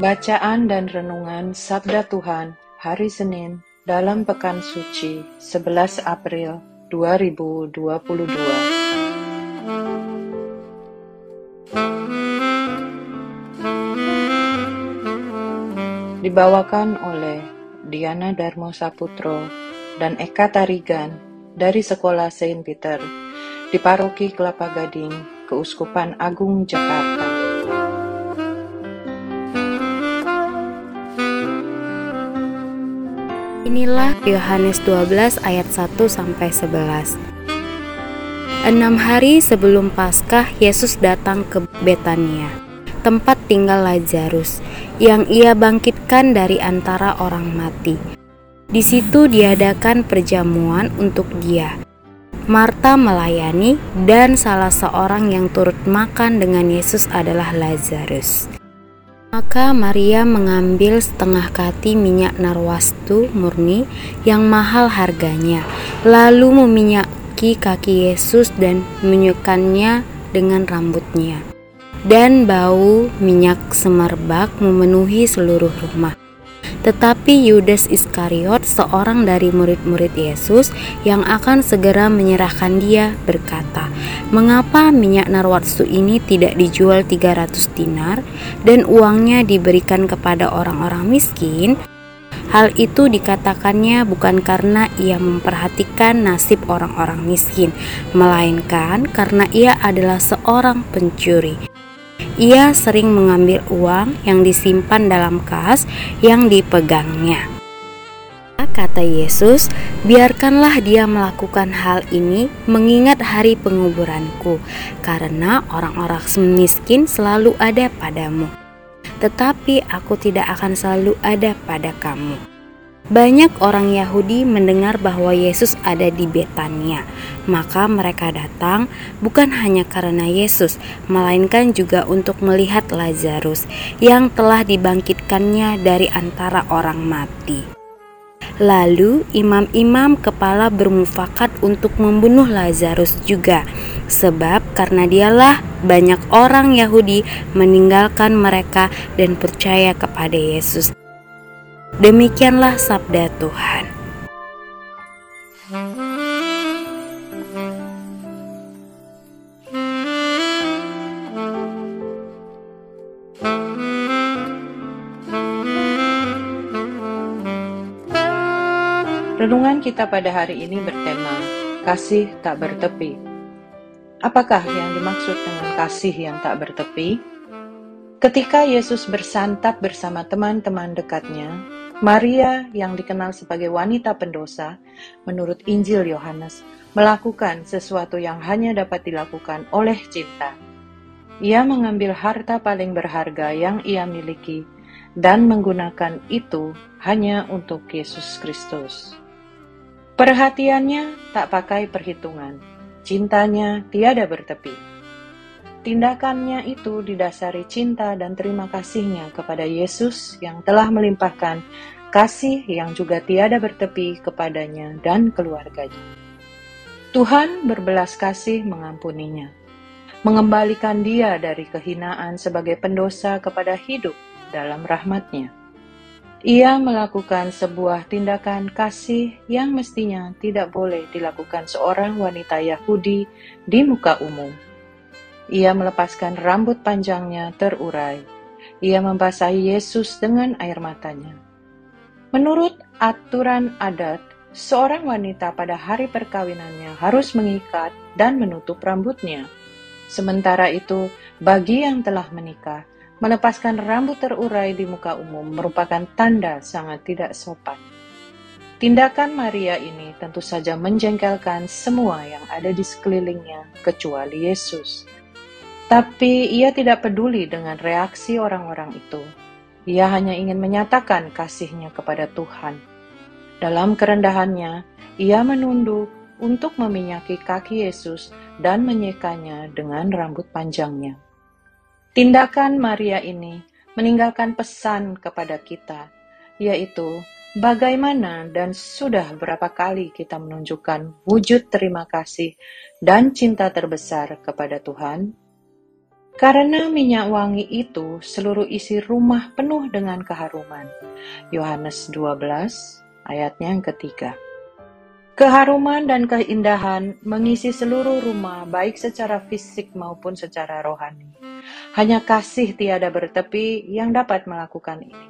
Bacaan dan Renungan Sabda Tuhan Hari Senin dalam Pekan Suci 11 April 2022 Dibawakan oleh Diana Darmo Saputro dan Eka Tarigan dari Sekolah Saint Peter di Paroki Kelapa Gading, Keuskupan Agung Jakarta. Inilah Yohanes 12 ayat 1 sampai 11. Enam hari sebelum Paskah, Yesus datang ke Betania, tempat tinggal Lazarus, yang ia bangkitkan dari antara orang mati. Di situ diadakan perjamuan untuk dia. Marta melayani, dan salah seorang yang turut makan dengan Yesus adalah Lazarus. Maka Maria mengambil setengah kati minyak narwastu murni yang mahal harganya, lalu meminyaki kaki Yesus dan menyukannya dengan rambutnya. Dan bau minyak semerbak memenuhi seluruh rumah. Tetapi Yudas Iskariot, seorang dari murid-murid Yesus yang akan segera menyerahkan dia, berkata, "Mengapa minyak narwatsu ini tidak dijual 300 dinar dan uangnya diberikan kepada orang-orang miskin?" Hal itu dikatakannya bukan karena ia memperhatikan nasib orang-orang miskin, melainkan karena ia adalah seorang pencuri. Ia sering mengambil uang yang disimpan dalam kas yang dipegangnya. Kata Yesus, biarkanlah dia melakukan hal ini mengingat hari penguburanku, karena orang-orang miskin selalu ada padamu. Tetapi aku tidak akan selalu ada pada kamu. Banyak orang Yahudi mendengar bahwa Yesus ada di Betania, maka mereka datang bukan hanya karena Yesus, melainkan juga untuk melihat Lazarus yang telah dibangkitkannya dari antara orang mati. Lalu imam-imam kepala bermufakat untuk membunuh Lazarus juga, sebab karena dialah banyak orang Yahudi meninggalkan mereka dan percaya kepada Yesus. Demikianlah sabda Tuhan. Renungan kita pada hari ini bertema Kasih tak bertepi. Apakah yang dimaksud dengan kasih yang tak bertepi? Ketika Yesus bersantap bersama teman-teman dekatnya, Maria yang dikenal sebagai wanita pendosa, menurut Injil Yohanes, melakukan sesuatu yang hanya dapat dilakukan oleh cinta. Ia mengambil harta paling berharga yang ia miliki dan menggunakan itu hanya untuk Yesus Kristus. Perhatiannya tak pakai perhitungan, cintanya tiada bertepi. Tindakannya itu didasari cinta dan terima kasihnya kepada Yesus yang telah melimpahkan kasih yang juga tiada bertepi kepadanya dan keluarganya. Tuhan berbelas kasih mengampuninya, mengembalikan dia dari kehinaan sebagai pendosa kepada hidup dalam rahmatnya. Ia melakukan sebuah tindakan kasih yang mestinya tidak boleh dilakukan seorang wanita Yahudi di muka umum ia melepaskan rambut panjangnya terurai. Ia membasahi Yesus dengan air matanya. Menurut aturan adat, seorang wanita pada hari perkawinannya harus mengikat dan menutup rambutnya. Sementara itu, bagi yang telah menikah, melepaskan rambut terurai di muka umum merupakan tanda sangat tidak sopan. Tindakan Maria ini tentu saja menjengkelkan semua yang ada di sekelilingnya, kecuali Yesus. Tapi ia tidak peduli dengan reaksi orang-orang itu. Ia hanya ingin menyatakan kasihnya kepada Tuhan. Dalam kerendahannya, ia menunduk untuk meminyaki kaki Yesus dan menyekanya dengan rambut panjangnya. Tindakan Maria ini meninggalkan pesan kepada kita, yaitu bagaimana dan sudah berapa kali kita menunjukkan wujud terima kasih dan cinta terbesar kepada Tuhan? Karena minyak wangi itu seluruh isi rumah penuh dengan keharuman. Yohanes 12 ayatnya yang ketiga. Keharuman dan keindahan mengisi seluruh rumah baik secara fisik maupun secara rohani. Hanya kasih tiada bertepi yang dapat melakukan ini.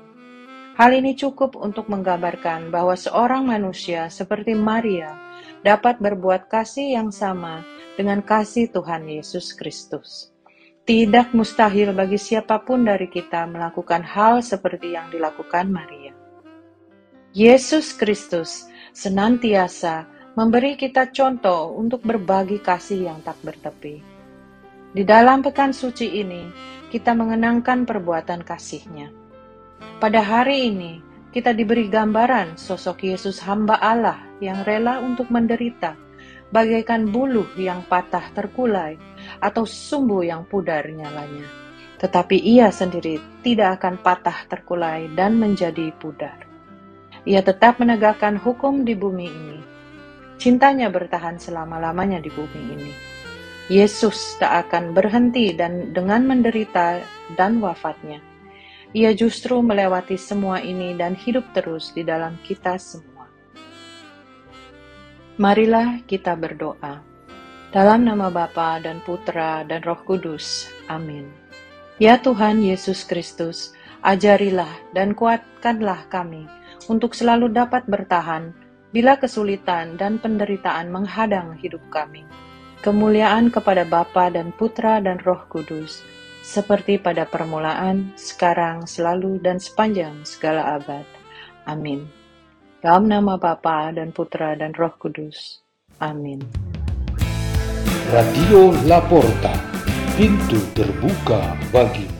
Hal ini cukup untuk menggambarkan bahwa seorang manusia seperti Maria dapat berbuat kasih yang sama dengan kasih Tuhan Yesus Kristus. Tidak mustahil bagi siapa pun dari kita melakukan hal seperti yang dilakukan Maria. Yesus Kristus senantiasa memberi kita contoh untuk berbagi kasih yang tak bertepi. Di dalam pekan suci ini, kita mengenangkan perbuatan kasihnya. Pada hari ini, kita diberi gambaran sosok Yesus hamba Allah yang rela untuk menderita, bagaikan buluh yang patah terkulai atau sumbu yang pudar nyalanya. Tetapi ia sendiri tidak akan patah terkulai dan menjadi pudar. Ia tetap menegakkan hukum di bumi ini. Cintanya bertahan selama-lamanya di bumi ini. Yesus tak akan berhenti dan dengan menderita dan wafatnya ia justru melewati semua ini dan hidup terus di dalam kita semua. Marilah kita berdoa. Dalam nama Bapa dan Putra dan Roh Kudus. Amin. Ya Tuhan Yesus Kristus, ajarilah dan kuatkanlah kami untuk selalu dapat bertahan bila kesulitan dan penderitaan menghadang hidup kami. Kemuliaan kepada Bapa dan Putra dan Roh Kudus, seperti pada permulaan, sekarang, selalu, dan sepanjang segala abad. Amin. Dalam nama Bapa dan Putra dan Roh Kudus. Amin. Radio Laporta, pintu terbuka bagimu.